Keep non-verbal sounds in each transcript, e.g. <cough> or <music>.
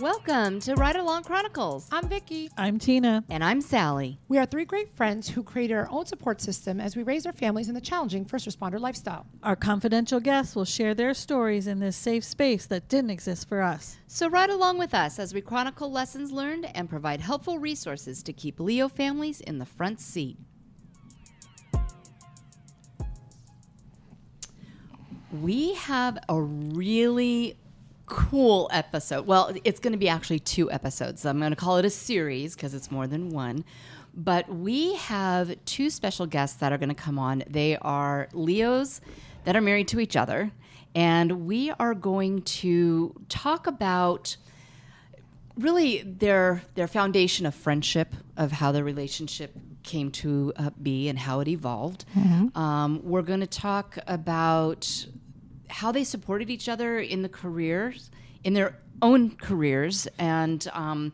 Welcome to Ride Along Chronicles. I'm Vicky. I'm Tina. And I'm Sally. We are three great friends who created our own support system as we raise our families in the challenging first responder lifestyle. Our confidential guests will share their stories in this safe space that didn't exist for us. So ride along with us as we chronicle lessons learned and provide helpful resources to keep Leo families in the front seat. We have a really cool episode. Well, it's going to be actually two episodes. I'm going to call it a series because it's more than one. But we have two special guests that are going to come on. They are Leos that are married to each other. And we are going to talk about really their their foundation of friendship, of how the relationship came to uh, be and how it evolved. Um, we're going to talk about how they supported each other in the careers, in their own careers, and um,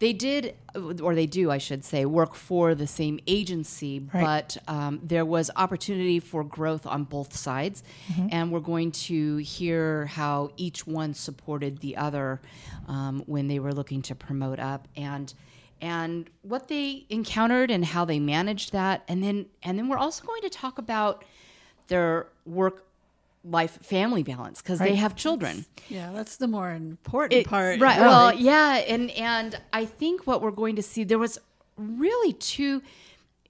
they did, or they do, I should say, work for the same agency, Right. but um, there was opportunity for growth on both sides, and we're going to hear how each one supported the other um, when they were looking to promote up, and and what they encountered and how they managed that, and then and then we're also going to talk about their work life family balance because they have children Yeah, that's the more important it- part. right really. well yeah and and i think what we're going to see there was really two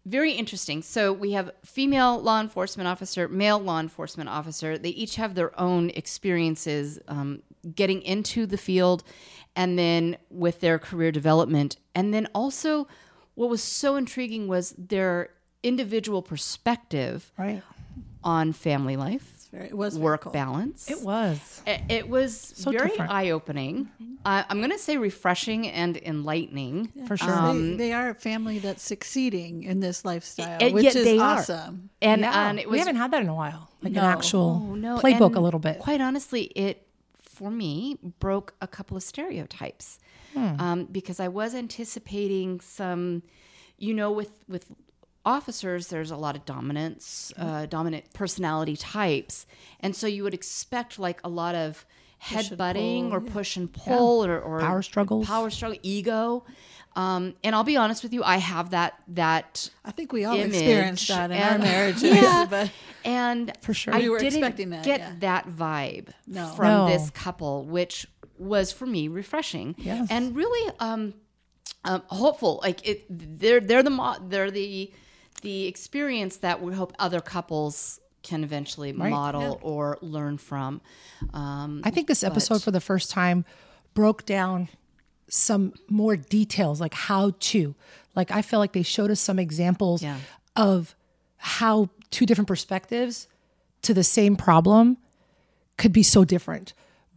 very interesting so we have female law enforcement officer male law enforcement officer they each have their own experiences um, getting into the field and then with their career development and then also what was so intriguing was their individual perspective Right. on family life very- it was very work cool. balance It was. it, it was So very different. eye opening. Uh, I'm going to say refreshing and enlightening. For sure. Um, they, they are a family that's succeeding in this lifestyle, and which is they are. awesome. And, yeah. and it we haven't had that in a while. Like No. an actual oh, no, playbook and a little bit. Quite honestly, it for me broke a couple of stereotypes Hmm. um, because I was anticipating some, you know, with with officers, there's a lot of dominance, uh, dominant personality types, and so you would expect like a lot of headbutting or yeah. push and pull or, or Power struggles. power struggle, ego. Um, and I'll be honest with you, I have that that I think we all experienced that in our marriages. <laughs> Yeah. But and For sure. I We were didn't expecting that, get yeah. that vibe No. from No. this couple, which was for me refreshing Yes. and really um, um, hopeful. Like it, they're they're the mo- they're the the experience that we hope other couples can eventually model or learn from. Um, I think this episode for the first time broke down some more details, like how to. Like I feel like they showed us some examples Yeah. of how two different perspectives to the same problem could be so different,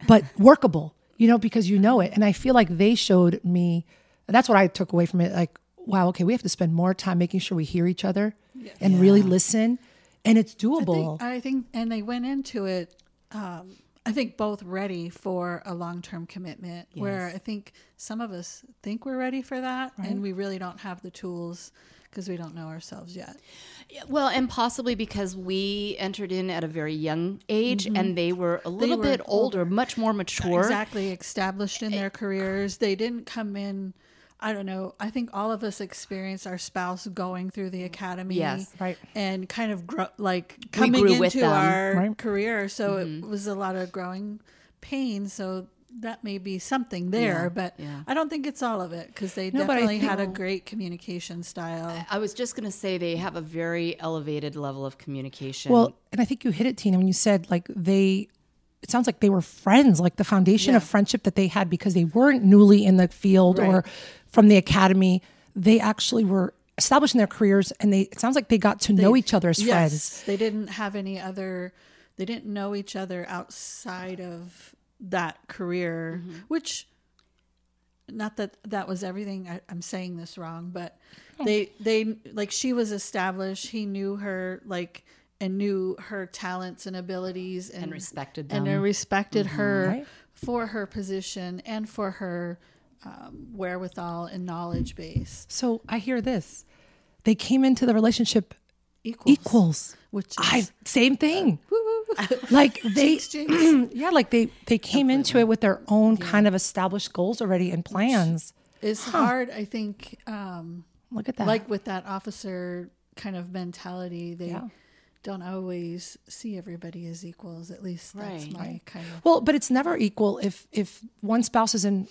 but <laughs> workable, you know, because you know it. And I feel like they showed me, that's what I took away from it. Like, wow, okay, we have to spend more time making sure we hear each other and really listen. And it's I doable. think, I think, and they went into it. Um, I think both ready for a long-term commitment. Where I think some of us think we're ready for that, and we really don't have the tools because we don't know ourselves yet. Well, and possibly because we entered in at a very young age and they were a little were bit older, much more mature. Exactly, established in their careers. They didn't come in. I don't know. I think all of us experienced our spouse going through the academy, Yes. Right. and kind of grow, like coming into with our Right. career. So Mm-hmm. it was a lot of growing pain. So that may be something there, Yeah, but yeah. I don't think it's all of it because they No, but I definitely had a great communication style. I was just going to say they have a very elevated level of communication. Well, and I think you hit it, Tina, when you said like they. It sounds like they were friends, like the foundation of friendship that they had because they weren't newly in the field or Right. From the academy. They actually were establishing their careers, and they. It sounds like they got to know each other as Yes, friends. They didn't have any other. They didn't know each other outside of that career, Mm-hmm. which. Not that that was everything. I, I'm saying this wrong, but they they like she was established. He knew her like and knew her talents and abilities and, And respected and them. they respected her Right. for her position and for her um, wherewithal and knowledge base. So I hear this: they came into the relationship Equals, equals. which is I same thing. <laughs> woo, woo, <laughs> like they Jinx, jinx. <clears throat> yeah like they they came into it with their own kind of established goals already and plans It's hard, I think. Um, look at that like with that officer kind of mentality, they Yeah. don't always see everybody as equals. At least that's Right. my kind of. well but it's never equal if if one spouse is in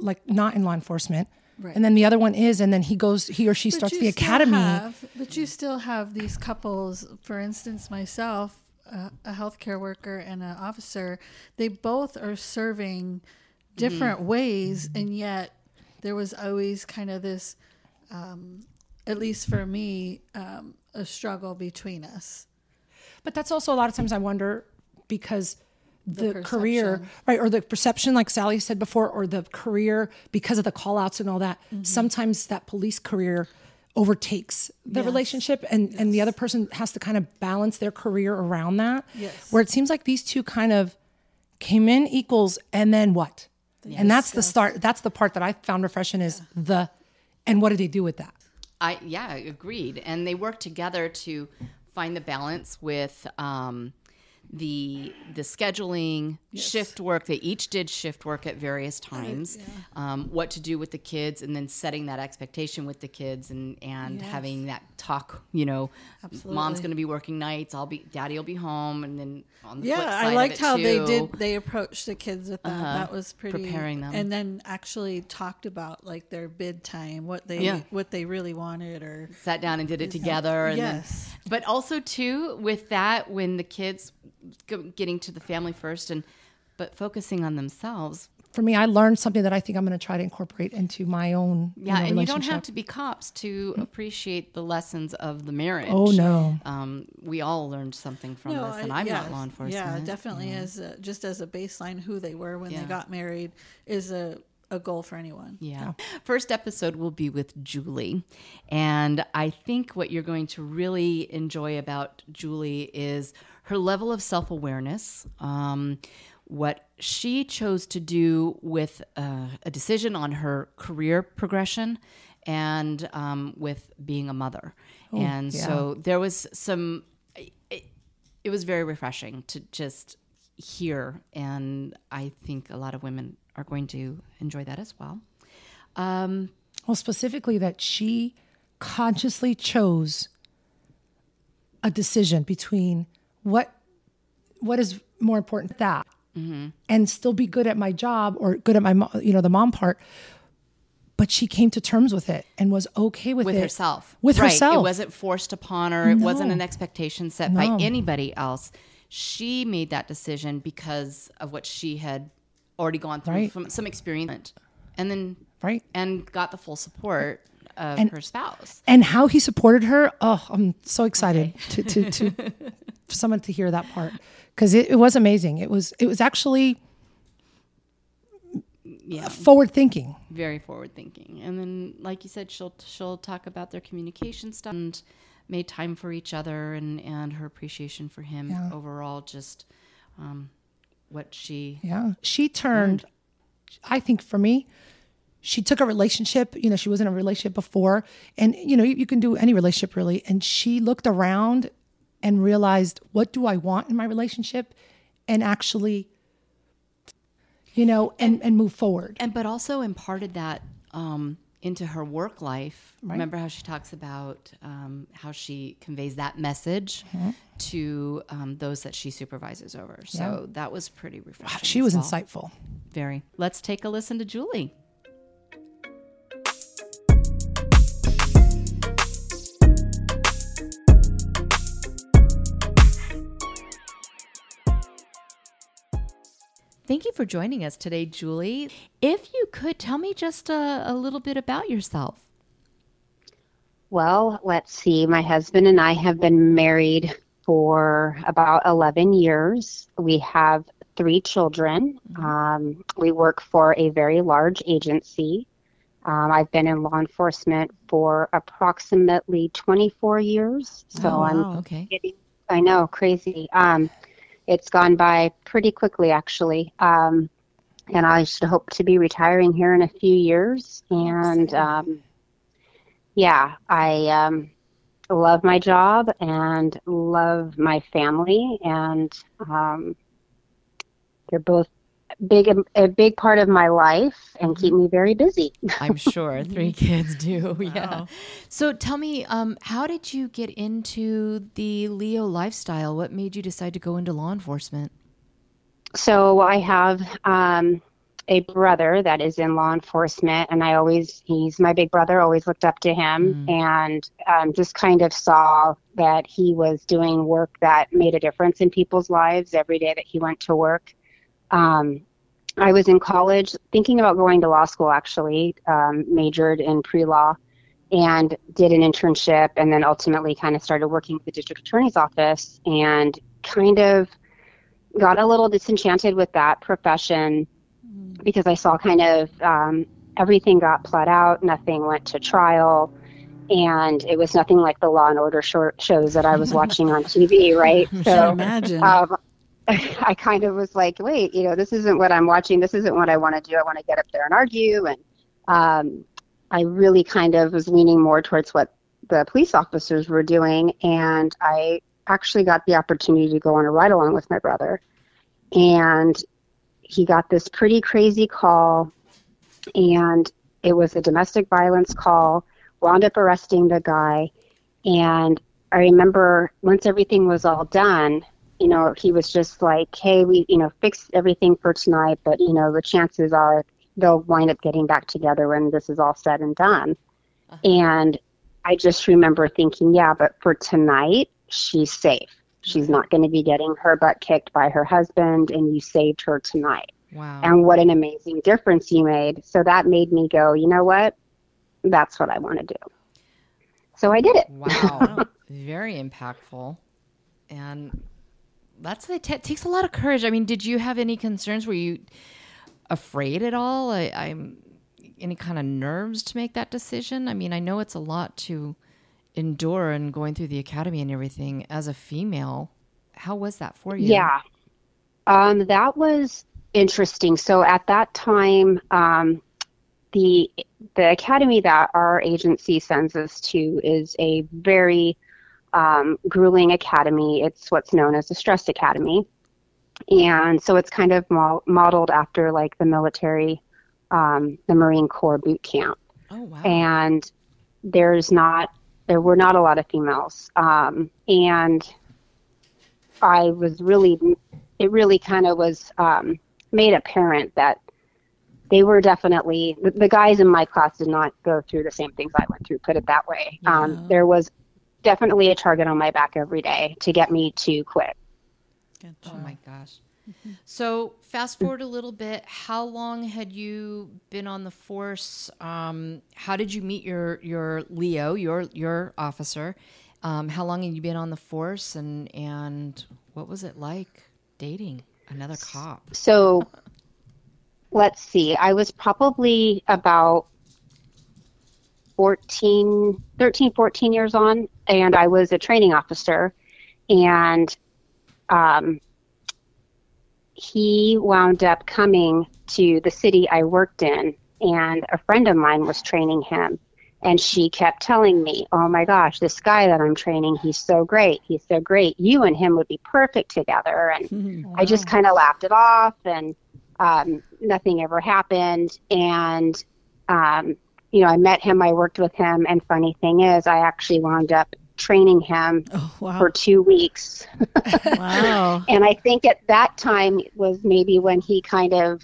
like not in law enforcement Right. and then the other one is and then he goes he or she But starts the academy have- but you still have these couples. For instance, myself, a, a healthcare worker and an officer, they both are serving different ways, and yet there was always kind of this, um, at least for me, um, a struggle between us. But that's also a lot of times I wonder because the, The career, right, or the perception, like Sally said before, or the career because of the call outs and all that, Mm-hmm. sometimes that police career overtakes the Yes. relationship and, and the other person has to kind of balance their career around that. Yes. Where it seems like these two kind of came in equals and then what? And that's the start. That's the part that I found refreshing is the, and what did they do with that? I yeah, agreed. And they worked together to find the balance with um, the the scheduling, shift work. They each did shift work at various times. Um, what to do with the kids, and then setting that expectation with the kids, and and having that talk. You know, mom's going to be working nights. I'll be, daddy will be home, and then on the Yeah, flip side I liked how they did. They approached the kids with that. That was pretty Preparing them. and then actually talked about like their bid time, what they Yeah. what they really wanted, or sat down and did it together. And Yes. Then, but also too with that when the kids getting to the family first and but focusing on themselves. For me, I learned something that I think I'm going to try to incorporate into my own you Yeah, know, and you don't have to be cops to appreciate the lessons of the marriage. Oh, no. Um, we all learned something from this, and I- I'm yeah, not law enforcement. Yeah, definitely as a, just as a baseline, who they were when Yeah. they got married is a a goal for anyone. Yeah. First episode will be with Julie. And I think what you're going to really enjoy about Julie is her level of self awareness, um, what she chose to do with uh, a decision on her career progression and um, with being a mother. and yeah. so there was some, it, it was very refreshing to just hear. And I think a lot of women are going to enjoy that as well. Um, Well, specifically that she consciously chose a decision between what what is more important that Mm-hmm. and still be good at my job or good at my mo- you know the mom part but she came to terms with it and was okay with, with it herself. with right. herself It wasn't forced upon her. It wasn't an expectation set by anybody else. She made that decision because of what she had already gone through Right. from some experience and then right and got the full support of And- her spouse. and how he supported her oh i'm so excited to, to, to <laughs> for someone to hear that part because it, it was amazing it was it was actually Yeah. forward thinking very forward thinking. And then, like you said, she'll she'll talk about their communication stuff and made time for each other and and her appreciation for him Yeah. overall. Just um, what she Yeah. She turned, I think for me, she took a relationship, you know, she was in a relationship before, and, you know, you, you can do any relationship really. And she looked around and realized, what do I want in my relationship? And actually, you know, and, and move forward. and but also imparted that um, into her work life. Remember how she talks about um, how she conveys that message Mm-hmm. to um, those that she supervises over. So that was pretty refreshing. She was well. insightful. Very. Let's take a listen to Julie. Thank you for joining us today, Julie. If you could tell me just a, a little bit about yourself. Well, let's see. My husband and I have been married for about 11 years. We have three children. Um, we work for a very large agency. Um, I've been in law enforcement for approximately 24 years. So Oh, I'm. Okay. getting, I know, crazy. Um, it's gone by pretty quickly, actually. Um, and I should hope to be retiring here in a few years. And um, yeah, I um, love my job and love my family, and um, they're both big a big part of my life and keep me very busy. <laughs> I'm sure three <laughs> kids do. <laughs> Yeah. So tell me, um, how did you get into the Leo lifestyle? What made you decide to go into law enforcement? So I have um, a brother that is in law enforcement, and I always, he's my big brother, always looked up to him mm. and um, just kind of saw that he was doing work that made a difference in people's lives every day that he went to work. Um, I was in college thinking about going to law school, actually, um, majored in pre law and did an internship and then ultimately kind of started working with the district attorney's office and kind of got a little disenchanted with that profession because I saw kind of um, everything got pled out, nothing went to trial, and it was nothing like the Law and Order short shows that I was watching on TV, right? <laughs> So imagine. Um, <laughs> I kind of was like, wait, you know, this isn't what I'm watching. This isn't what I want to do. I want to get up there and argue. And um, I really kind of was leaning more towards what the police officers were doing. And I actually got the opportunity to go on a ride along with my brother. And he got this pretty crazy call. And it was a domestic violence call, wound up arresting the guy. And I remember once everything was all done, you know, he was just like, hey, we, you know, fix everything for tonight, but, you know, the chances are they'll wind up getting back together when this is all said and done. Uh-huh. And I just remember thinking, yeah, but for tonight, she's safe. She's not going to be getting her butt kicked by her husband, and you saved her tonight. Wow. And what an amazing difference you made. So that made me go, you know what? That's what I want to do. So I did it. Wow. <laughs> Very impactful. And that's it takes a lot of courage. I mean, did you have any concerns? Were you afraid at all? I, I'm any kind of nerves to make that decision. I mean, I know it's a lot to endure and going through the academy and everything as a female. How was that for you? Yeah, um, that was interesting. So at that time, um, the the academy that our agency sends us to is a very um, grueling academy. It's what's known as the stress academy. And so it's kind of mo- modeled after like the military, um, the Marine Corps boot camp. Oh, wow. And there's not, there were not a lot of females. Um, and I was really, it really kind of was um, made apparent that they were definitely the, the, guys in my class did not go through the same things I went through. Put it that way. Yeah. Um, there was definitely a target on my back every day to get me to quit. Gotcha. Oh my gosh. Mm-hmm. So fast forward a little bit. How long had you been on the force? Um, how did you meet your your Leo, your your officer? Um, how long had you been on the force, and and what was it like dating another cop? So, let's see. I was probably about 14, 13, 14 years on, and I was a training officer. And um, he wound up coming to the city I worked in, and a friend of mine was training him. And she kept telling me, Oh my gosh, this guy that I'm training, he's so great. He's so great. You and him would be perfect together. And <laughs> wow. I just kind of laughed it off, and um, nothing ever happened. And um, you know, I met him, I worked with him, and funny thing is, I actually wound up training him oh, wow. for two weeks. <laughs> wow. <laughs> And I think at that time was maybe when he kind of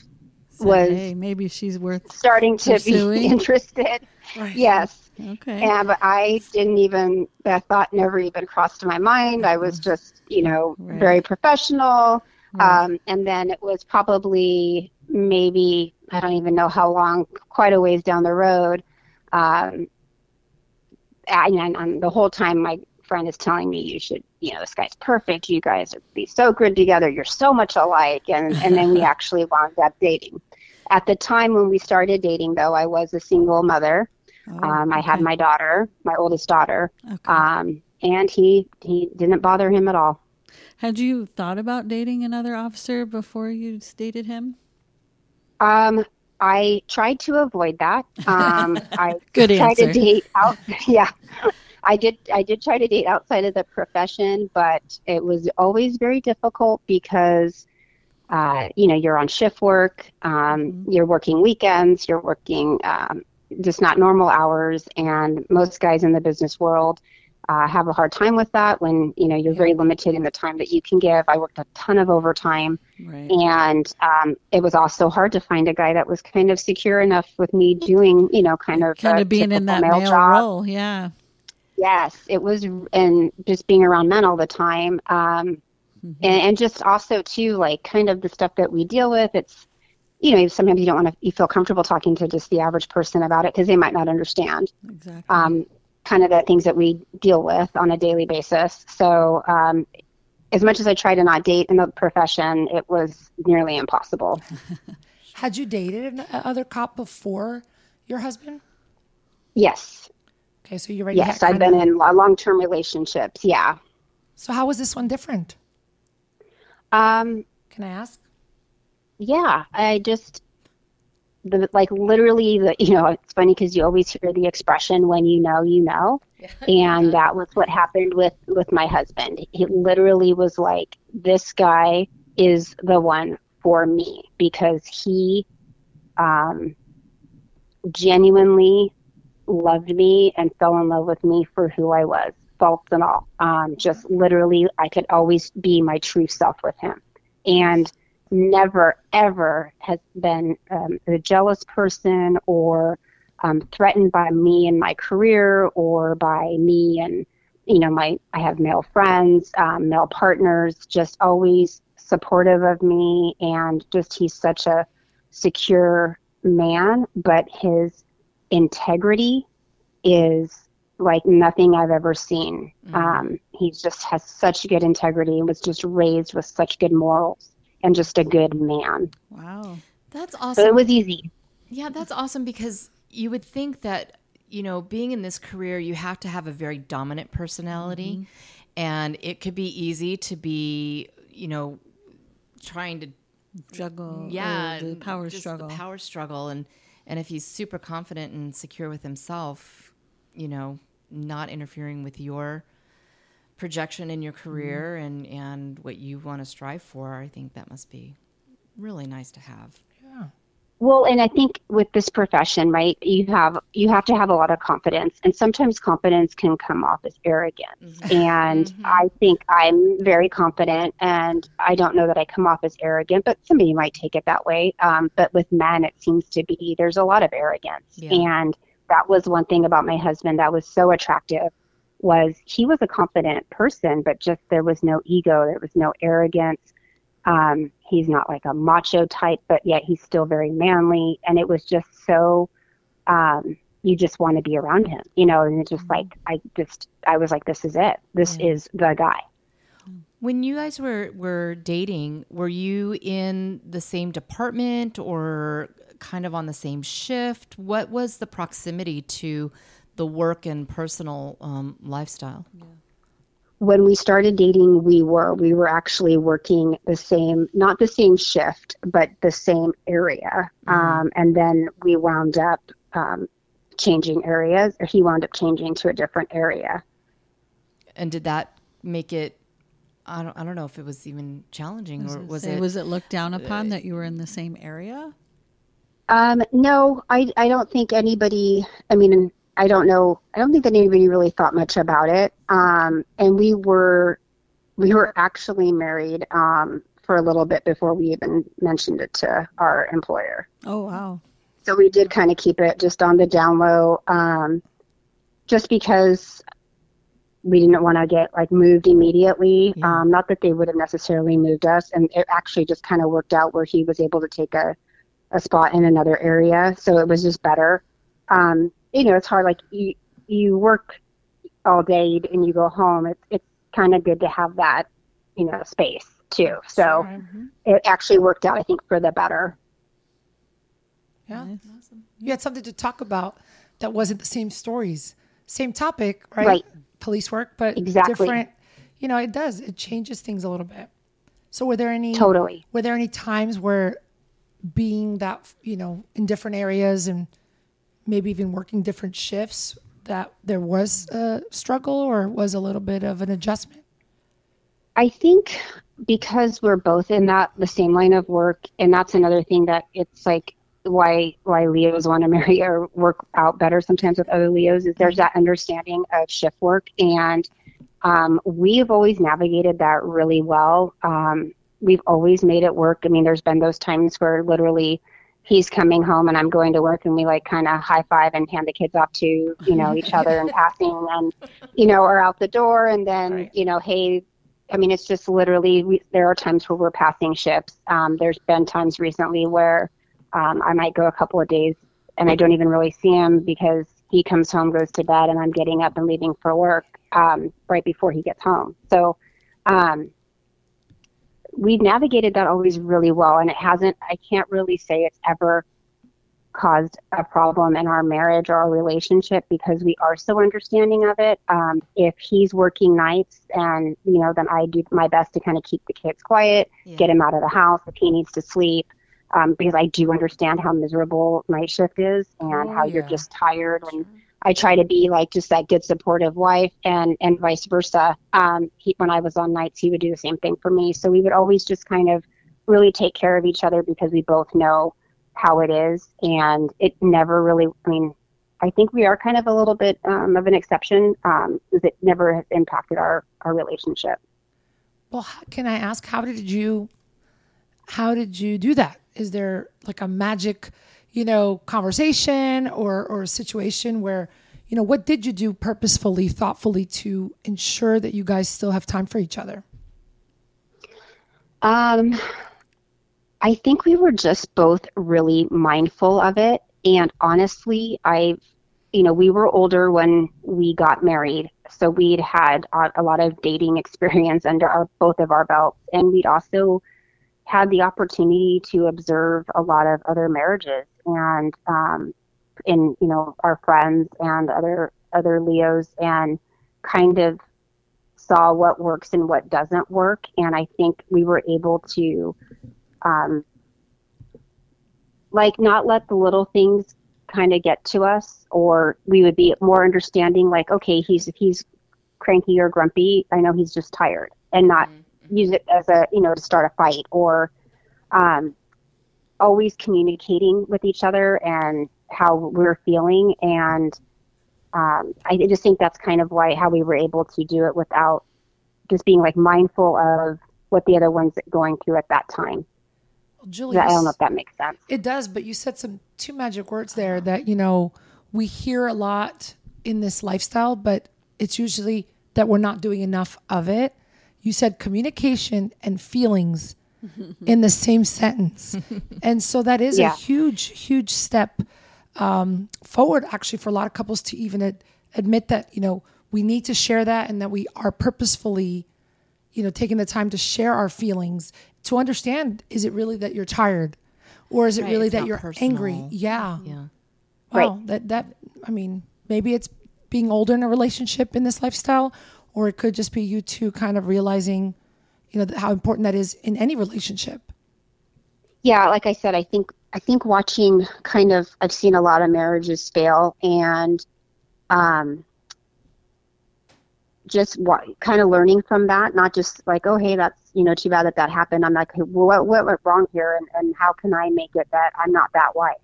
Said, was hey, maybe she's worth starting to pursuing. be <laughs> interested. Right. Yes. Okay. And but I didn't even that thought never even crossed my mind. I was just, you know, right. very professional. Right. Um, and then it was probably maybe I don't even know how long, quite a ways down the road. Um, and, and the whole time, my friend is telling me, "You should, you know, this guy's perfect. You guys are be so good together. You're so much alike." And and then we <laughs> actually wound up dating. At the time when we started dating, though, I was a single mother. Oh, um, I okay. had my daughter, my oldest daughter, okay. um, and he he didn't bother him at all. Had you thought about dating another officer before you dated him? Um, I tried to avoid that. Um, <laughs> I Good tried answer. to date out. <laughs> Yeah, I did I did try to date outside of the profession, but it was always very difficult because uh, you know you're on shift work, um, mm-hmm. you're working weekends, you're working um, just not normal hours, and most guys in the business world uh, have a hard time with that when you know you're yeah. very limited in the time that you can give. I worked a ton of overtime, right. and um, it was also hard to find a guy that was kind of secure enough with me doing you know kind of kind of being in that male, male role. Yeah. Yes, it was, and just being around men all the time, um, mm-hmm. and, and just also too like kind of the stuff that we deal with. It's you know sometimes you don't want to you feel comfortable talking to just the average person about it because they might not understand. Exactly. Um, kind of the things that we deal with on a daily basis. So, um, as much as I try to not date in the profession, it was nearly impossible. <laughs> Had you dated another cop before your husband? Yes. Okay, so you're ready. Yes, I've been of... in long-term relationships. Yeah. So how was this one different? Um, can I ask? Yeah, I just the like literally the <laughs> you know it's funny because you always hear the expression when you know you know. <laughs> Yeah. and that was what happened with with my husband. He literally was like this guy is the one for me because he um genuinely loved me and fell in love with me for who I was faults and all. Um just literally I could always be my true self with him. And never ever has been um, a jealous person or um, threatened by me and my career or by me and you know my I have male friends, um, male partners, just always supportive of me and just he's such a secure man, but his integrity is like nothing I've ever seen. Mm-hmm. Um, he just has such good integrity and was just raised with such good morals and just a good man. Wow. That's awesome. So it was easy. Yeah, that's awesome because you would think that, you know, being in this career, you have to have a very dominant personality. Mm-hmm. And it could be easy to be, you know, trying to juggle yeah the power struggle the power struggle and and if he's super confident and secure with himself you know not interfering with your projection in your mm-hmm. career mm-hmm. and and what you want to strive for i think that must be really nice to have yeah well and i think with this profession right you have you have to have a lot of confidence and sometimes confidence can come off as arrogance mm-hmm. and mm-hmm. i think i'm very confident and i don't know that i come off as arrogant but somebody might take it that way um, but with men it seems to be there's a lot of arrogance yeah. and that was one thing about my husband that was so attractive was he was a confident person, but just there was no ego, there was no arrogance. Um, he's not like a macho type, but yet he's still very manly. And it was just so, um, you just want to be around him, you know, and it's just like, I just, I was like, this is it. This mm-hmm. is the guy. When you guys were, were dating, were you in the same department or kind of on the same shift? What was the proximity to the work and personal um, lifestyle? Yeah. When we started dating, we were we were actually working the same, not the same shift, but the same area. Mm-hmm. Um, and then we wound up um, changing areas, or he wound up changing to a different area. And did that make it I don't, I don't know if it was even challenging was or was say, it was it looked down upon uh, that you were in the same area? Um, no, I I don't think anybody. I mean, I don't know. I don't think that anybody really thought much about it. Um, and we were we were actually married um, for a little bit before we even mentioned it to our employer. Oh wow! So we did kind of keep it just on the down low, um, just because we didn't want to get like moved immediately. Yeah. Um, not that they would have necessarily moved us, and it actually just kind of worked out where he was able to take a a spot in another area, so it was just better. Um, you know, it's hard. Like you, you work all day and you go home. It's it's kind of good to have that, you know, space too. So mm-hmm. it actually worked out, I think, for the better. Yeah, nice. awesome. You had something to talk about that wasn't the same stories, same topic, right? Right. Police work, but exactly. different. You know, it does. It changes things a little bit. So, were there any totally? Were there any times where being that you know in different areas and maybe even working different shifts that there was a struggle or was a little bit of an adjustment? I think because we're both in that the same line of work, and that's another thing that it's like why why Leos want to marry or work out better sometimes with other Leos is there's that understanding of shift work, and um, we've always navigated that really well. Um, we've always made it work. I mean, there's been those times where literally he's coming home and I'm going to work and we like kind of high five and hand the kids off to, you know, each other and <laughs> passing and, you know, or out the door. And then, right. you know, hey, I mean, it's just literally, we, there are times where we're passing ships. Um, there's been times recently where um, I might go a couple of days and I don't even really see him because he comes home, goes to bed, and I'm getting up and leaving for work um, right before he gets home. So, um, we've navigated that always really well and it hasn't i can't really say it's ever caused a problem in our marriage or our relationship because we are so understanding of it um, if he's working nights and you know then i do my best to kind of keep the kids quiet yeah. get him out of the house if he needs to sleep um, because i do understand how miserable night shift is and oh, how yeah. you're just tired and I try to be like just that good supportive wife and and vice versa. Um, he, when I was on nights, he would do the same thing for me. So we would always just kind of really take care of each other because we both know how it is, and it never really. I mean, I think we are kind of a little bit um, of an exception. Um, it never has impacted our our relationship. Well, can I ask how did you how did you do that? Is there like a magic? You know, conversation or or a situation where, you know, what did you do purposefully, thoughtfully to ensure that you guys still have time for each other? Um, I think we were just both really mindful of it, and honestly, I, you know, we were older when we got married, so we'd had a lot of dating <laughs> experience under our both of our belts, and we'd also had the opportunity to observe a lot of other marriages and um, in you know our friends and other other Leos and kind of saw what works and what doesn't work and I think we were able to um, like not let the little things kind of get to us or we would be more understanding like okay he's he's cranky or grumpy I know he's just tired and not mm-hmm. use it as a you know to start a fight or um, always communicating with each other and how we're feeling and um, I just think that's kind of why how we were able to do it without just being like mindful of what the other one's going through at that time. Well, Julie, I don't know if that makes sense. It does, but you said some two magic words there that you know we hear a lot in this lifestyle, but it's usually that we're not doing enough of it. You said communication and feelings <laughs> in the same sentence. <laughs> and so that is yeah. a huge, huge step um, forward, actually, for a lot of couples to even ad- admit that, you know, we need to share that and that we are purposefully, you know, taking the time to share our feelings to understand is it really that you're tired or is it right, really that you're personal. angry? Yeah. Yeah. Well, right. that, that, I mean, maybe it's being older in a relationship in this lifestyle, or it could just be you two kind of realizing you know how important that is in any relationship yeah like i said i think i think watching kind of i've seen a lot of marriages fail and um just what kind of learning from that not just like oh hey that's you know too bad that that happened i'm like what what went wrong here and, and how can i make it that i'm not that wife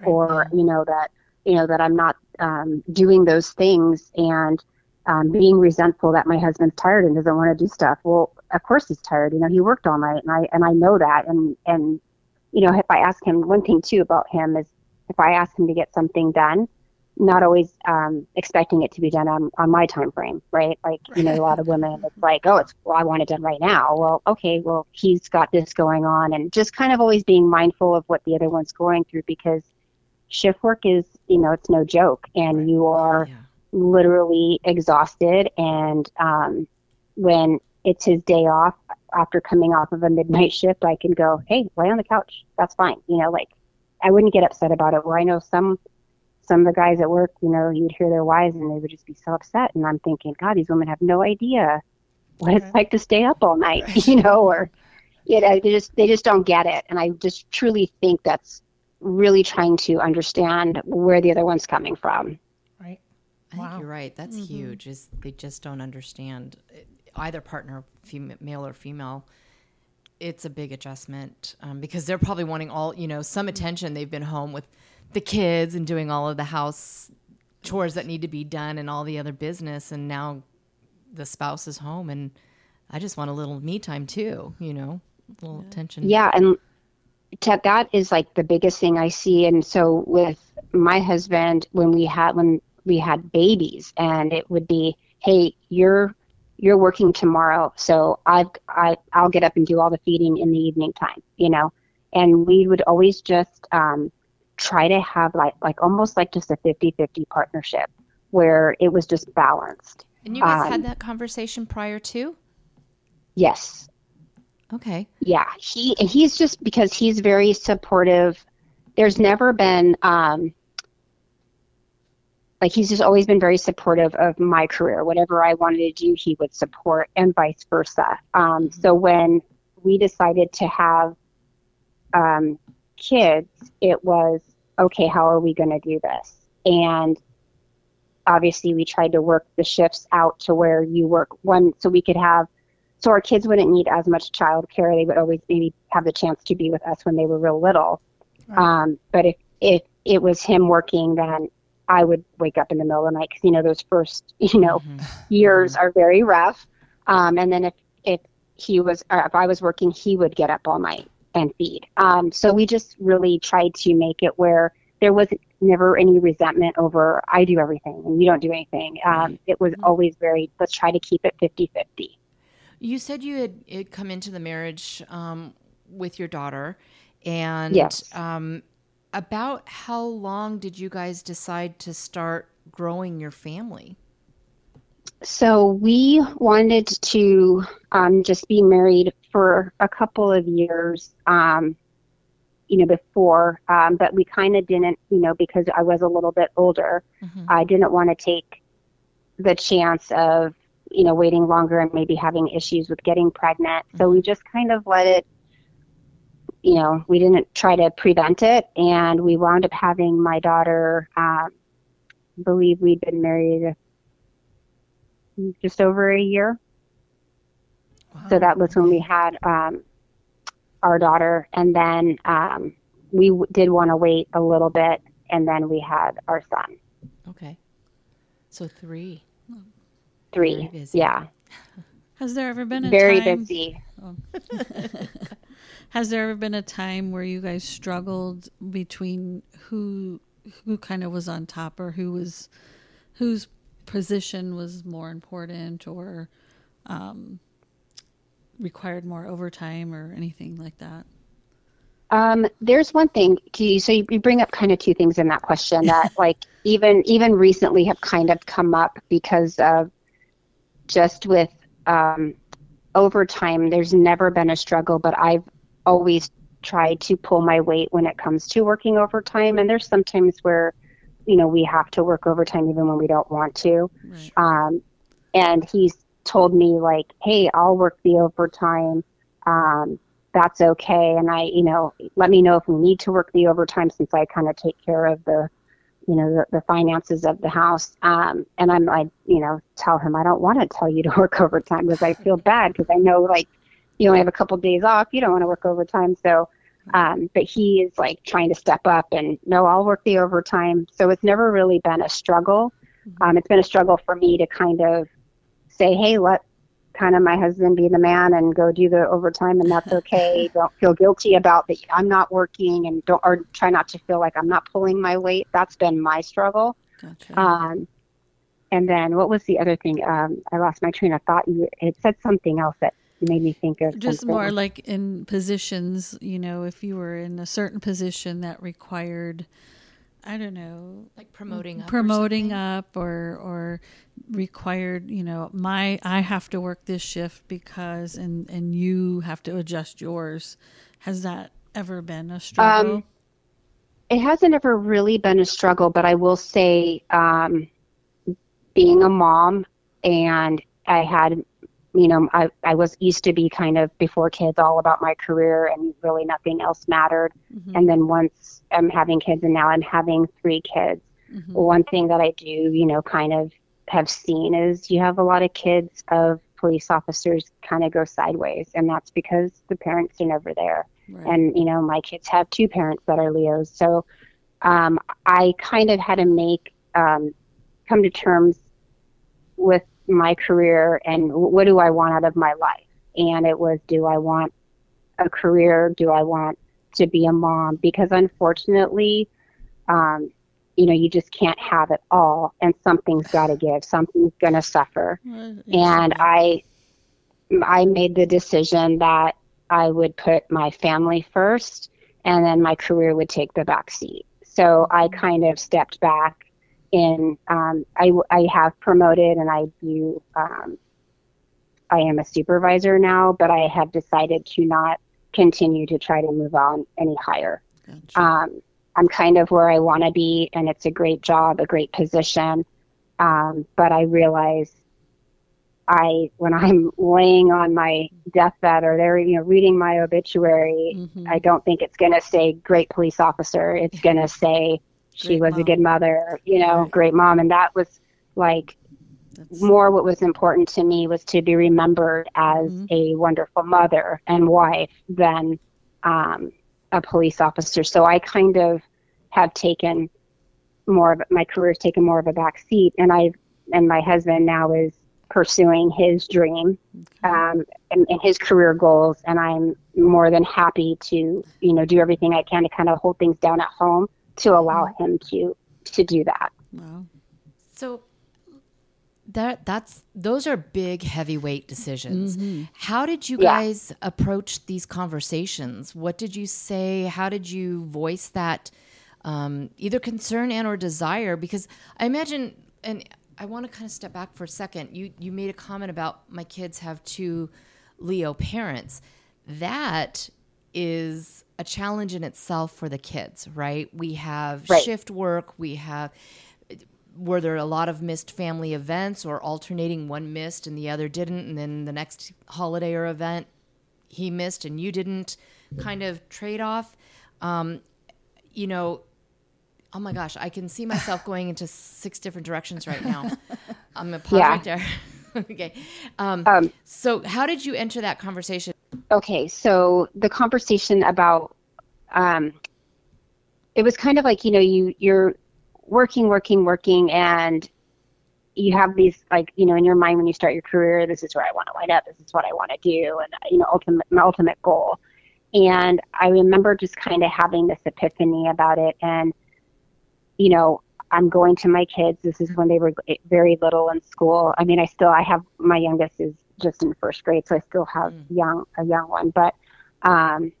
right. or you know that you know that i'm not um, doing those things and um, being resentful that my husband's tired and doesn't want to do stuff. Well, of course he's tired. You know, he worked all night, and I and I know that. And and you know, if I ask him one thing too about him is if I ask him to get something done, not always um, expecting it to be done on, on my time frame, right? Like you know, a lot of women it's <laughs> like, oh, it's well, I want it done right now. Well, okay, well he's got this going on, and just kind of always being mindful of what the other one's going through because shift work is you know it's no joke, and you are. Yeah literally exhausted. And um, when it's his day off after coming off of a midnight shift, I can go, hey, lay on the couch. That's fine. You know, like I wouldn't get upset about it. Where I know some some of the guys at work, you know, you'd hear their wives and they would just be so upset. And I'm thinking, God, these women have no idea what it's mm-hmm. like to stay up all night, right. <laughs> you know, or you know, they just they just don't get it. And I just truly think that's really trying to understand where the other one's coming from. Right. I think you're right. That's mm-hmm. huge. Is they just don't understand either partner, female, male or female. It's a big adjustment um, because they're probably wanting all you know some attention. They've been home with the kids and doing all of the house chores that need to be done and all the other business, and now the spouse is home, and I just want a little me time too. You know, a little attention. Yeah, and to, that is like the biggest thing I see. And so with my husband, when we had when we had babies, and it would be, hey, you're you're working tomorrow, so I've I I'll get up and do all the feeding in the evening time, you know, and we would always just um, try to have like like almost like just a 50-50 partnership where it was just balanced. And you guys Um, had that conversation prior to? Yes, Okay. yeah he he's just because he's very supportive there's never been um like he's just always been very supportive of my career. Whatever i wanted to do he would support and vice versa. Um so when we decided to have um kids it was okay how are we going to do this? And obviously we tried to work the shifts out to where you work one so we could have so our kids wouldn't need as much child care. They would always maybe have the chance to be with us when they were real little. Um, but if, if it was him working, then I would wake up in the middle of the night because, you know, those first, <laughs> you know, years are very rough. Um, and then if, if he was, or if I was working, he would get up all night and feed. Um, so we just really tried to make it where there was never any resentment over I do everything and you don't do anything. Um, it was always very, let's try to keep it 50 50. You said you had, had come into the marriage um, with your daughter, and Yes. um, about how long did you guys decide to start growing your family? So we wanted to um, just be married for a couple of years, um, you know, before, um, but we kind of didn't, you know, because I was a little bit older. I didn't want to take the chance of, you know, waiting longer and maybe having issues with getting pregnant. So we just kind of let it, you know, we didn't try to prevent it, and we wound up having my daughter. Um, I believe we'd been married just over a year. So that was when we had um, our daughter, and then um, we w- did want to wait a little bit, and then we had our son, Okay. So three. three. Very busy. Yeah, Has there ever been a very time? busy. <laughs> Has there ever been a time where you guys struggled between who who kind of was on top or who was whose position was more important or um, required more overtime or anything like that? Um, there's one thing. So you you bring up kind of two things in that question that, <laughs> like, even even recently have kind of come up because of just with um, overtime. There's never been a struggle, but I've always try to pull my weight when it comes to working overtime. And there's sometimes where, you know, we have to work overtime even when we don't want to. Right. Um, and he's told me like, "Hey, I'll work the overtime. Um, that's okay." And I, you know, let me know if we need to work the overtime since I kind of take care of the, you know, the, the finances of the house. Um, and I'm like, you know, tell him I don't want to tell you to work <laughs> overtime because I feel bad because I know like you only have a couple of days off. You don't want to work overtime, so. Um, but he is like trying to step up and no, I'll work the overtime. So it's never really been a struggle. Um, it's been a struggle for me to kind of say, hey, let kind of my husband be the man and go do the overtime, and that's <laughs> okay. don't feel guilty about that. I'm not working, and don't or try not to feel like I'm not pulling my weight. That's been my struggle. Gotcha. Um, and then what was the other thing? Um, I lost my train of thought. You it said something else that made me think of just something. more like in positions you know if you were in a certain position that required i don't know Like promoting up. or promoting something? up or or required you know my i have to work this shift because and and you have to adjust yours has that ever been a struggle Um, it hasn't ever really been a struggle, but I will say, um, being a mom and I had, you know, I, I was used to be kind of before kids all about my career and really nothing else mattered. And then once I'm having kids and now I'm having three kids, mm-hmm. one thing that I do, you know, kind of have seen is you have a lot of kids of police officers kind of go sideways, and that's because the parents are never there. Right. And you know, my kids have two parents that are Leos, so um, I kind of had to make um, come to terms with my career and what do I want out of my life. And it was, do I want a career? Do I want to be a mom? Because unfortunately, um, you know, you just can't have it all, and something's got to give. Something's going to suffer. And I, I made the decision that I would put my family first, and then my career would take the back seat. So I kind of stepped back in um, I, I have promoted and I do um, I am a supervisor now, but I have decided to not continue to try to move on any higher. Gotcha. Um, I'm kind of where I want to be, and it's a great job, a great position. Um, but I realize I, when I'm laying on my deathbed or they're, you know, reading my obituary, mm-hmm. I don't think it's going to say great police officer. It's going to say she was mom. a good mother, you know, right. great mom. And that was like That's... more what was important to me was to be remembered as mm-hmm. a wonderful mother and wife than um, a police officer. So I kind of have taken more of my career's taken more of a back seat and I've and my husband now is pursuing his dream um, and, and, his career goals and i'm more than happy to you know do everything i can to kind of hold things down at home to allow him to to do that. Wow. So that that's those are big heavyweight decisions. Mm-hmm. How did you yeah. guys approach these conversations? What did you say? How did you voice that um, either concern and or desire? Because I imagine, and I want to kind of step back for a second. You you made a comment about my kids have two LEO parents. That is a challenge in itself for the kids, right? We have right. shift work, we have were there a lot of missed family events or alternating one missed and the other didn't and then the next holiday or event he missed and you didn't kind of trade off um, you know oh my gosh i can see myself <laughs> going into six different directions right now <laughs> i'm gonna pause yeah. right there <laughs> okay um, um, so how did you enter that conversation okay, so the conversation about um, it was kind of like you know you you're working, working, working, and you have these like you know in your mind when you start your career, this is where I want to wind up, this is what I want to do, and you know ultimate my ultimate goal. And I remember just kind of having this epiphany about it, and you know I'm going to my kids. This is when they were very little in school. I mean, I still I have my youngest is just in first grade, so I still have mm. young a young one. But um,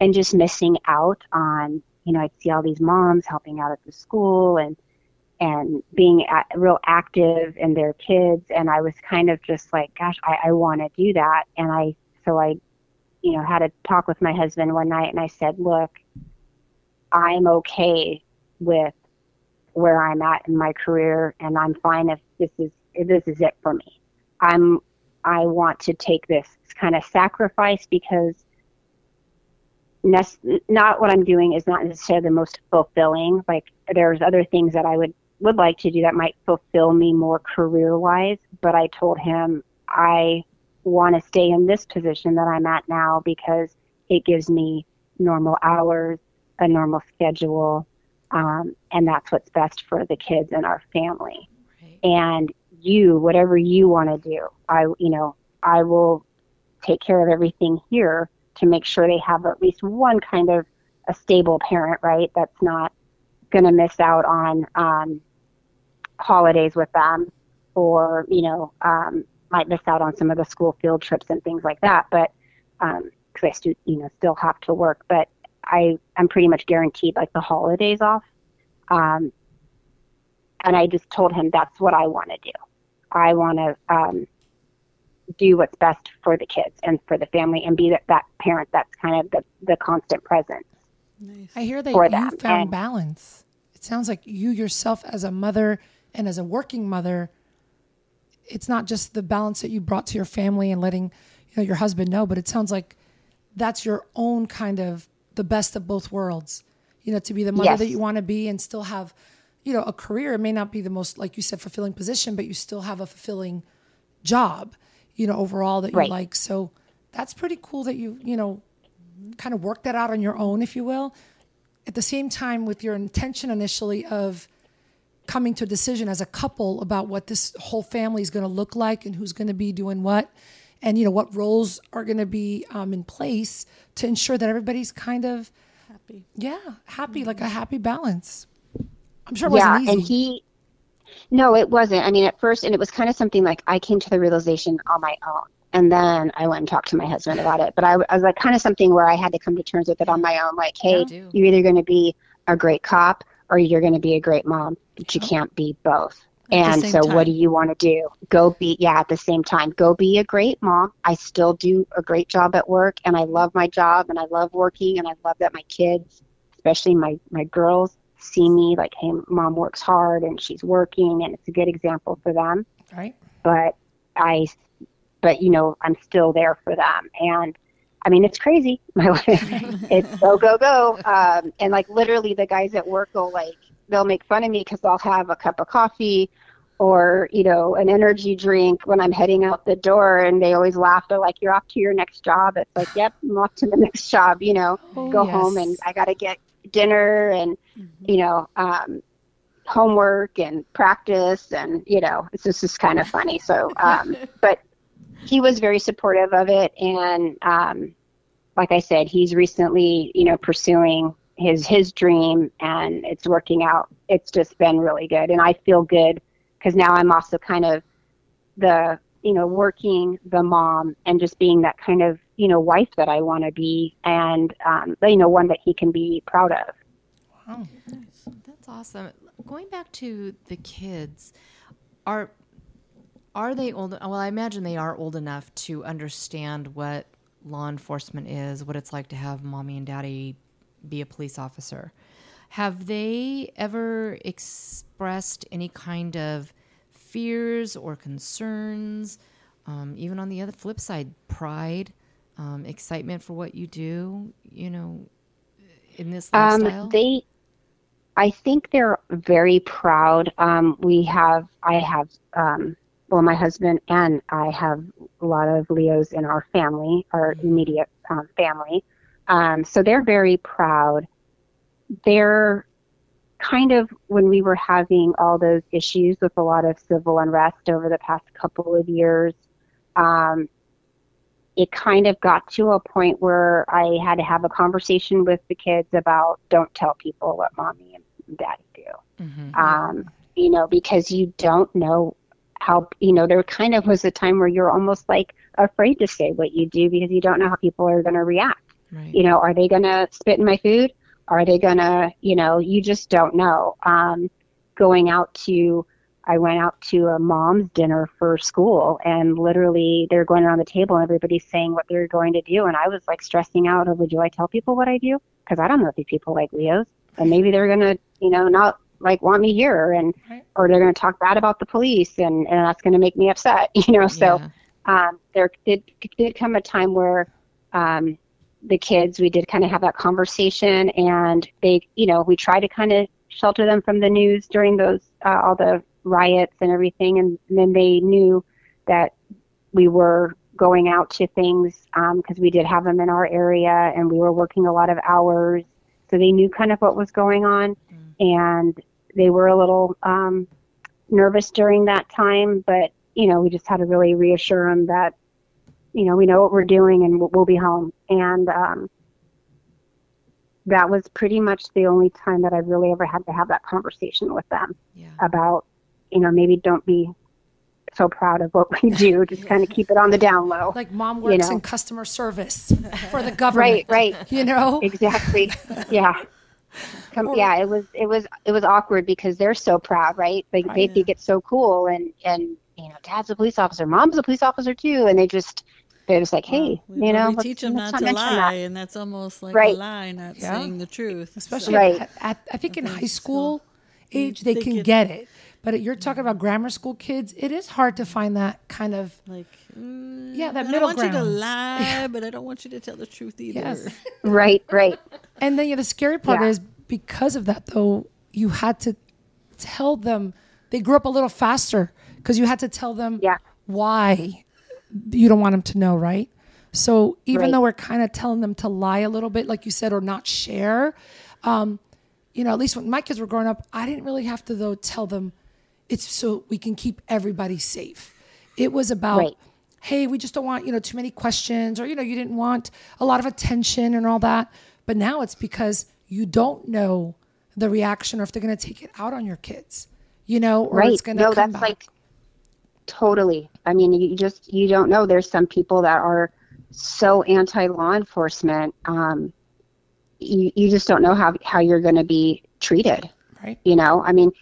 and just missing out on you know I'd see all these moms helping out at the school and and being at, real active in their kids, and I was kind of just like, gosh, I, I want to do that, and I so I you know had a talk with my husband one night, and I said, look, I'm okay with where I'm at in my career, and I'm fine if this is if this is it for me. I'm I want to take this kind of sacrifice because not what I'm doing is not necessarily the most fulfilling. Like there's other things that I would would like to do that might fulfill me more career wise. But I told him I want to stay in this position that I'm at now because it gives me normal hours, a normal schedule, um, and that's what's best for the kids and our family. Right. And you, whatever you want to do. I, you know, I will take care of everything here to make sure they have at least one kind of a stable parent, right? That's not going to miss out on um, holidays with them or, you know, um, might miss out on some of the school field trips and things like that. But, um, cause I still, you know, still have to work, but I, I'm pretty much guaranteed like the holidays off. Um, and I just told him that's what I want to do. I want to um, do what's best for the kids and for the family and be that, that parent that's kind of the, the constant presence. Nice. I hear that you them. found and, balance. It sounds like you yourself as a mother and as a working mother, it's not just the balance that you brought to your family and letting you know your husband know, but it sounds like that's your own kind of the best of both worlds. You know, to be the mother yes. that you want to be and still have you know, a career. It may not be the most, like you said, fulfilling position, but you still have a fulfilling job, you know, overall that you Right. like. So that's pretty cool that you, you know, kind of work that out on your own, if you will. At the same time, with your intention initially of coming to a decision as a couple about what this whole family is going to look like and who's going to be doing what and you know what roles are going to be um, in place to ensure that everybody's kind of Happy. yeah happy like a happy balance i'm sure it yeah, wasn't easy and he, no, it wasn't. I mean, at first, and it was kind of something like I came to the realization on my own. And then I went and talked to my husband about it. But I, I was like, kind of something where I had to come to terms with it on my own. Like, hey, you're either going to be a great cop or you're going to be a great mom, but you can't be both. And so, what do you want to do? Go be, yeah, at the same time, go be a great mom. I still do a great job at work, and I love my job, and I love working, and I love that my kids, especially my my girls, see me like, hey, mom works hard and she's working, and it's a good example for them. right But I, but you know, I'm still there for them, and I mean, it's crazy. <laughs> My life, it's go go go, um, and like literally, the guys at work will like they'll make fun of me because I'll have a cup of coffee or you know an energy drink when I'm heading out the door, and they always laugh. They're like, "You're off to your next job." It's like, "Yep, I'm off to the <laughs> next job." You know, go home and I got to get dinner and you know um, homework and practice, and you know, it's just, just kind of funny. So, um, <laughs> but he was very supportive of it, and um, like I said, he's recently you know pursuing his his dream, and it's working out. It's just been really good, and I feel good because now I'm also kind of the you know working the mom and just being that kind of you know wife that I want to be, and um, you know one that he can be proud of. That's awesome. Going back to the kids, are are they old? Well, I imagine they are old enough to understand what law enforcement is, what it's like to have mommy and daddy be a police officer. Have they ever expressed any kind of fears or concerns? Um, even on the other flip side, pride, um, excitement for what you do. You know, in this lifestyle. Um, they, I think they're very proud. Um, we have, I have, um, well, my husband and I have a lot of LEOs in our family, our immediate um, family. Um, so they're very proud. They're kind of when we were having all those issues with a lot of civil unrest over the past couple of years. Um, it kind of got to a point where I had to have a conversation with the kids about don't tell people what mommy and daddy do. Um, you know, because you don't know how, you know, there kind of was a time where you're almost like afraid to say what you do because you don't know how people are going to react. right. You know, are they going to spit in my food? Are they going to, you know, you just don't know. Um, going out to, I went out to a mom's dinner for school and literally they're going around the table and everybody's saying what they're going to do. And I was like stressing out over, do I tell people what I do? Because I don't know if these people like LEOs and maybe they're going to, you know, not like want me here and, Right. or they're going to talk bad about the police and, and that's going to make me upset, <laughs> you know? So, Yeah. um, there did, did come a time where um, the kids, we did kind of have that conversation, and they, you know, we tried to kind of shelter them from the news during those uh, all the riots and everything, and, then they knew that we were going out to things because we did have them in our area, and we were working a lot of hours, so they knew kind of what was going on, and they were a little um, nervous during that time, but you know, we just had to really reassure them that, you know, we know what we're doing and we'll, we'll be home. And um, that was pretty much the only time that I really ever had to have that conversation with them Yeah. about, you know, maybe don't be so proud of what we do. <laughs> Just kind of keep it on the down low. like mom works know. in customer service <laughs> for the government Right, right. <laughs> you know exactly yeah Come, yeah it was it was it was awkward because they're so proud right like they think it's so cool and and you know dad's a police officer mom's a police officer too and they just they're just like hey We, you know we let's- teach them let's not to lie, that. and that's almost like Right. a lie, not Yeah. saying the truth. especially Right. at, at, I think in high school age they, they can get- get it. But you're talking about grammar school kids, it is hard to find that kind of like, mm, yeah that I middle don't want you to ground. lie, <laughs> but I don't want you to tell the truth either. Yes, <laughs> right right and then yeah, the scary part Yeah. is because of that though you had to tell them they grew up a little faster because you had to tell them Yeah. why you don't want them to know, right? So even Right. though we're kind of telling them to lie a little bit, like you said, or not share, um, you know, at least when my kids were growing up, I didn't really have to though tell them it's so we can keep everybody safe. It was about, Right. hey, we just don't want you know too many questions, or you know, you didn't want a lot of attention and all that. But now it's because you don't know the reaction or if they're going to take it out on your kids, you know, or right it's going to no come that's back. like totally i mean you just you don't know there's some people that are so anti-law enforcement um you, you just don't know how how you're going to be treated right. you know i mean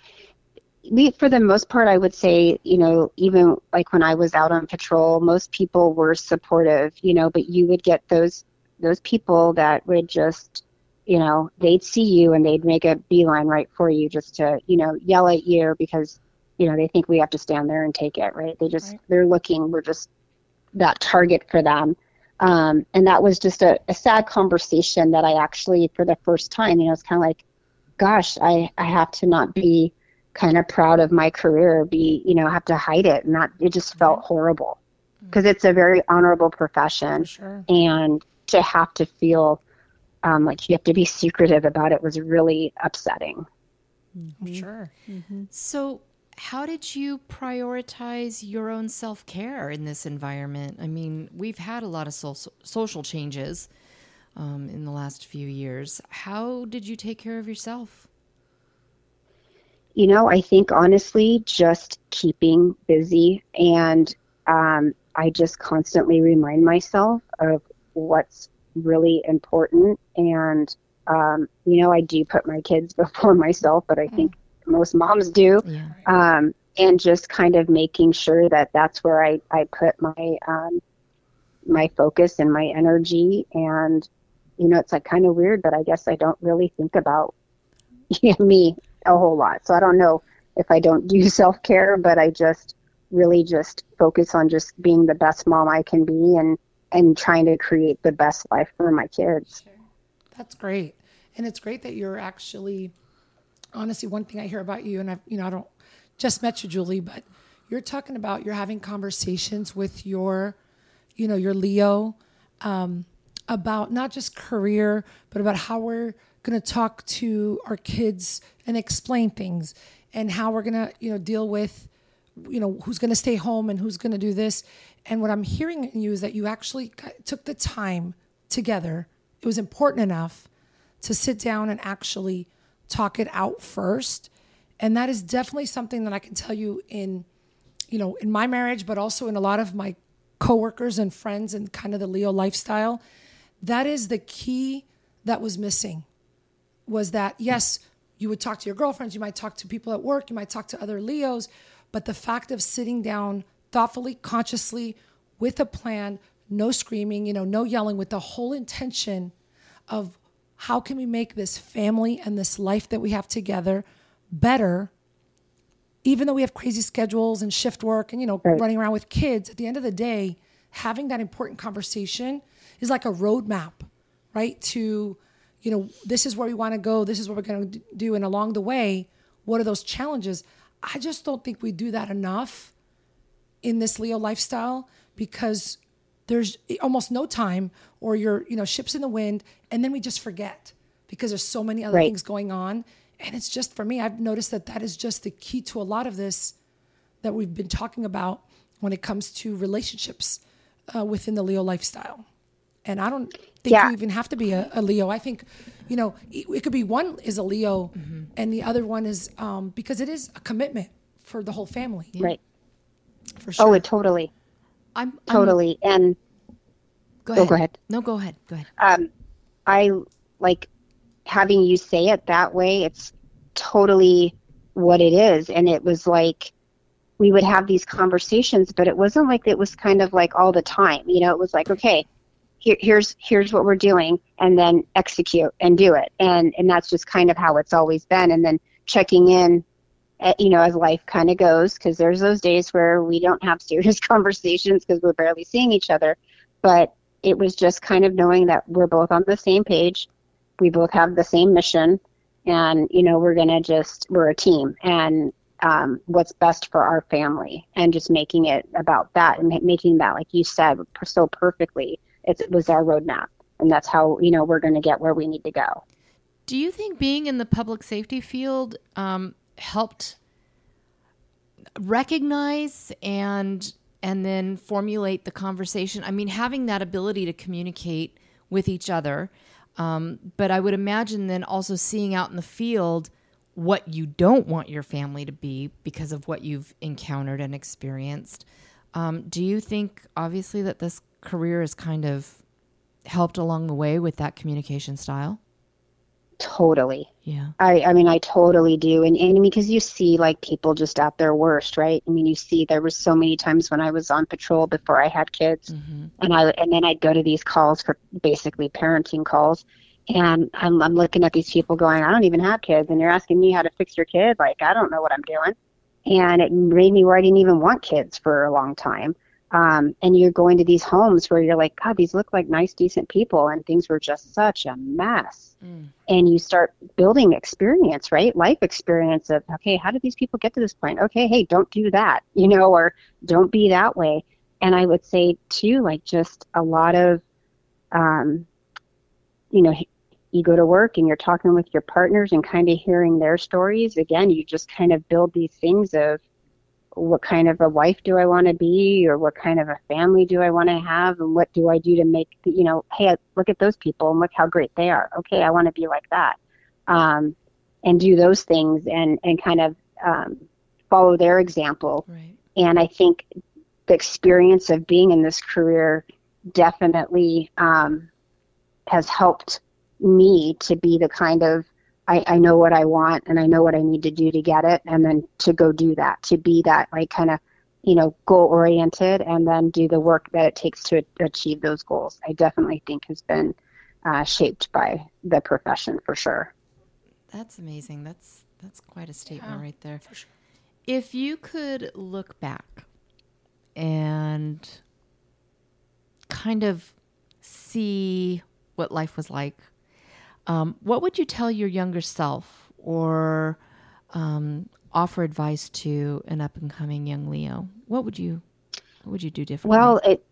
for the most part i would say you know even like when i was out on patrol most people were supportive you know but you would get those those people that would just you know they'd see you and they'd make a beeline right for you just to you know yell at you because you know they think we have to stand there and take it right they just Right. they're looking we're just that target for them um, and that was just a, a sad conversation that i actually for the first time you know it's kind of like gosh i i have to not be kind of proud of my career be you know have to hide it and that it just felt horrible because it's a very honorable profession sure. and to have to feel um, like you have to be secretive about it was really upsetting For sure. So, how did you prioritize your own self care in this environment? I mean, we've had a lot of so- social changes um, in the last few years. How did you take care of yourself? You know, I think honestly, just keeping busy and um, I just constantly remind myself of what's really important. And, um, you know, I do put my kids <laughs> before myself, but I think most moms do. Yeah. Um, and just kind of making sure that that's where I, I put my, um, my focus and my energy. And, you know, it's like kind of weird, but I guess I don't really think about <laughs> me a whole lot. So I don't know if I don't do <laughs> self care, but I just really just focus on just being the best mom I can be and and trying to create the best life for my kids. That's great. And it's great that you're actually honestly one thing I hear about you and I you know I don't just met you Julie, but you're talking about you're having conversations with your you know your LEO um, about not just career but about how we're going to talk to our kids and explain things and how we're going to you know deal with you know who's going to stay home and who's going to do this. And what i'm hearing in you is that you actually took the time together. It was important enough to sit down and actually talk it out first. And that is definitely something that i can tell you in you know in my marriage but also in a lot of my coworkers and friends and kind of the LEO lifestyle. That is the key that was missing was that yes, you would talk to your girlfriends, you might talk to people at work, you might talk to other LEOs, but the fact of sitting down thoughtfully, consciously, with a plan, no screaming, you know, no yelling, with the whole intention of how can we make this family and this life that we have together better even though we have crazy schedules and shift work and you know running around with kids at the end of the day having that important conversation is like a roadmap right to you know this is where we want to go this is what we're going to do and along the way what are those challenges? I just don't think we do that enough in this LEO lifestyle because there's almost no time or you're you know ships in the wind and then we just forget because there's so many other Right. things going on. And it's just for me i've noticed that that is just the key to a lot of this that we've been talking about when it comes to relationships uh, within the LEO lifestyle and i don't think Yeah. you even have to be a, a LEO i think you know it, it could be one is a LEO and the other one is um, because it is a commitment for the whole family Right. for sure Oh, it totally, I'm, I'm totally. and go oh, ahead. go ahead. No, go ahead. Go ahead. um, I like having you say it that way. It's totally what it is. And it was like we would have these conversations, but it wasn't like it was kind of like all the time. You know, it was like, okay, here, here's here's what we're doing, and then execute and do it. And and that's just kind of how it's always been. And then checking in. uh, You know, as life kind of goes, because there's those days where we don't have <laughs> serious conversations because we're barely seeing each other. But it was just kind of knowing that we're both on the same page, we both have the same mission, and you know we're gonna just we're a team and um, what's best for our family and just making it about that and making that like you said so perfectly it was our roadmap and that's how you know we're going to get where we need to go do you think being in the public safety field um, helped recognize and and then formulate the conversation i mean having that ability to communicate with each other um, but i would imagine then also seeing out in the field what you don't want your family to be because of what you've encountered and experienced. Um, do you think, obviously, that this career has kind of helped along the way with that communication style? Totally. Yeah. I, I mean, I totally do. And, and because you see like people just at their worst, right? I mean, you see there was so many times when I was on patrol before I had kids mm-hmm. and I, and then I'd go to these calls for basically parenting calls and I'm, I'm looking at these people going, I don't even have kids, and you're asking me how to fix your kid. Like, I don't know what I'm doing. And it made me where I didn't even want kids for a long time. Um, and you're going to these homes where you're like, God, these look like nice, decent people, and things were just such a mess. Mm. And you start building experience, right? Life experience of, okay, how did these people get to this point? Okay, hey, don't do that, <laughs> you know, or don't be that way. And I would say, too, like just a lot of, um, you know, you go to work and you're talking with your partners and kind of hearing their stories, again, you just kind of build these things of what kind of a wife do I want to be or what kind of a family do I want to have and what do I do to make, you know, hey, look at those people and look how great they are. Okay, I want to be like that. Um, and do those things and, and kind of um, follow their example. Right. And I think the experience of being in this career definitely um, has helped me to be the kind of I, I know what I want and I know what I need to do to get it and then to go do that, to be that like kind of, you know, goal oriented and then do the work that it takes to achieve those goals. I definitely think has been uh, shaped by the profession for sure. That's amazing. That's that's quite a statement yeah, right there. Sure. If you could look back and kind of see what life was like um, what would you tell your younger self or um, offer advice to an up and coming young LEO? What would you what would you do differently? Well, it,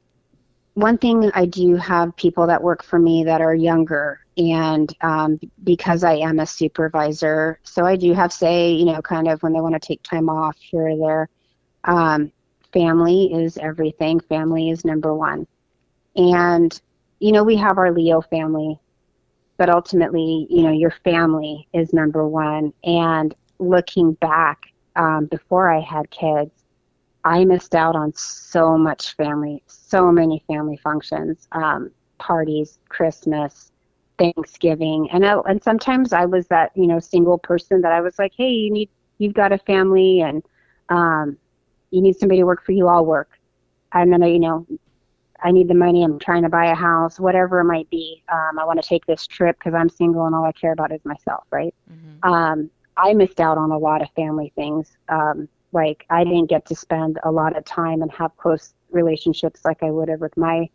one thing I do have people that work for me that are younger, and um, because I am a supervisor, so I do have say, you know, kind of when they want to take time off here or there. Um, family is everything. Family is number one, and you know we have our LEO family but ultimately, you know, your family is number one. And looking back, um, before I had kids, I missed out on so much family, so many family functions, um, parties, Christmas, Thanksgiving, and I, and sometimes I was that you know single person that I was like, hey, you need you've got a family and um, you need somebody to work for you. I'll work, and then I, you know I need the money. I'm trying to buy a house, whatever it might be. Um, I want to take this trip because I'm single and all I care about is myself, right? Mm-hmm. Um, I missed out on a lot of family things. Um, like I didn't get to spend a lot of time and have close relationships like I would have with my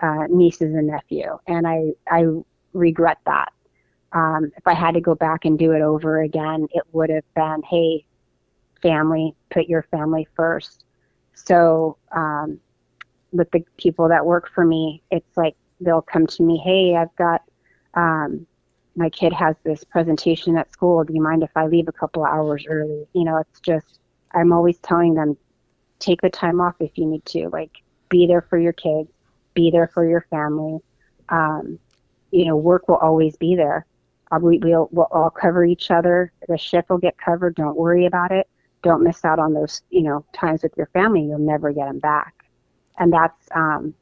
uh, nieces and nephew, and I I regret that. Um, if I had to go back and do it over again, it would have been, hey, family, put your family first. So um, with the people that work for me, it's like they'll come to me, hey, I've got um, my kid has this presentation at school. Do you mind if I leave a couple hours early? You know, it's just I'm always telling them, take the time off if you need to. Like, be there for your kids, be there for your family. Um, you know, work will always be there. Uh, we, we'll, we'll all cover each other. The shift will get covered. Don't worry about it. Don't miss out on those, you know, times with your family. You'll never get them back and that's um,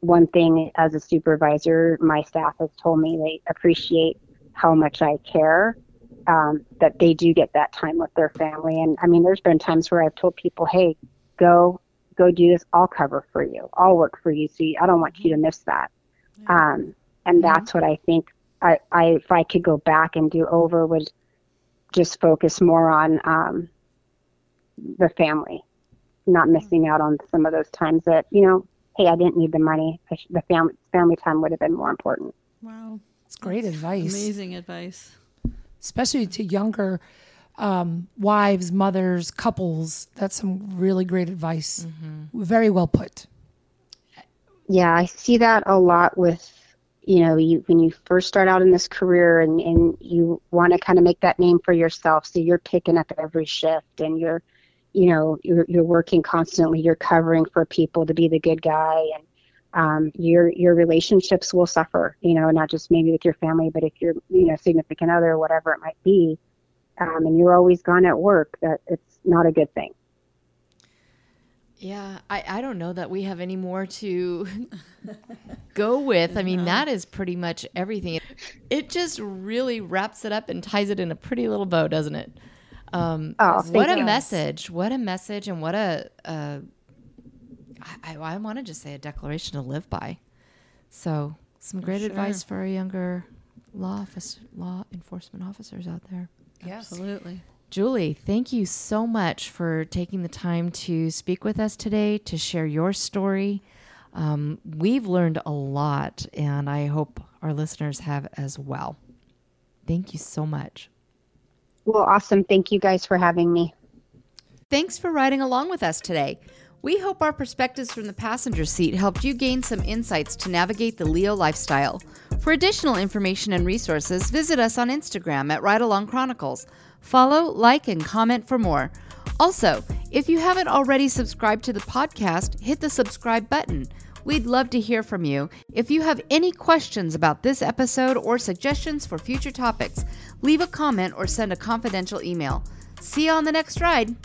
one thing as a supervisor my staff has told me they appreciate how much i care um, that they do get that time with their family. And i mean there's been times where i've told people hey go go do this. I'll cover for you. I'll work for you. So you, i don't want you to miss that. Um, and that's what i think I, I if i could go back and do over would just focus more on um, the family not missing out on some of those times that you know, hey, I didn't need the money. Sh- the family family time would have been more important. Wow, it's great advice. Amazing advice. especially to younger um, wives, mothers, couples. That's some really great advice. Very well put. Yeah, I see that a lot with you know you when you first start out in this career and and you want to kind of make that name for yourself so you're picking up every shift and you're you know you're you're working constantly you're covering for people to be the good guy and um, your your relationships will suffer you know not just maybe with your family but if you're you know significant other or whatever it might be um, and you're always gone at work that it's not a good thing Yeah, I, I don't know that we have any more to <laughs> go with. I mean, that is pretty much everything. It just really wraps it up and ties it in a pretty little bow, doesn't it? Um, Oh, what a you. message! What a message, and what a uh, I, I want to just say a declaration to live by. So, some great advice for our younger law office, law enforcement officers out there. Absolutely. Julie, thank you so much for taking the time to speak with us today, to share your story. Um, we've learned a lot, and I hope our listeners have as well. Thank you so much. Well awesome thank you guys for having me Thanks for riding along with us today. We hope our perspectives from the passenger seat helped you gain some insights to navigate the LEO lifestyle. For additional information and resources, visit us on Instagram at Ride Along Chronicles. Follow, like, and comment for more. Also, if you haven't already subscribed to the podcast, hit the subscribe button. We'd love to hear from you. If you have any questions about this episode or suggestions for future topics, leave a comment or send a confidential email. See you on the next ride.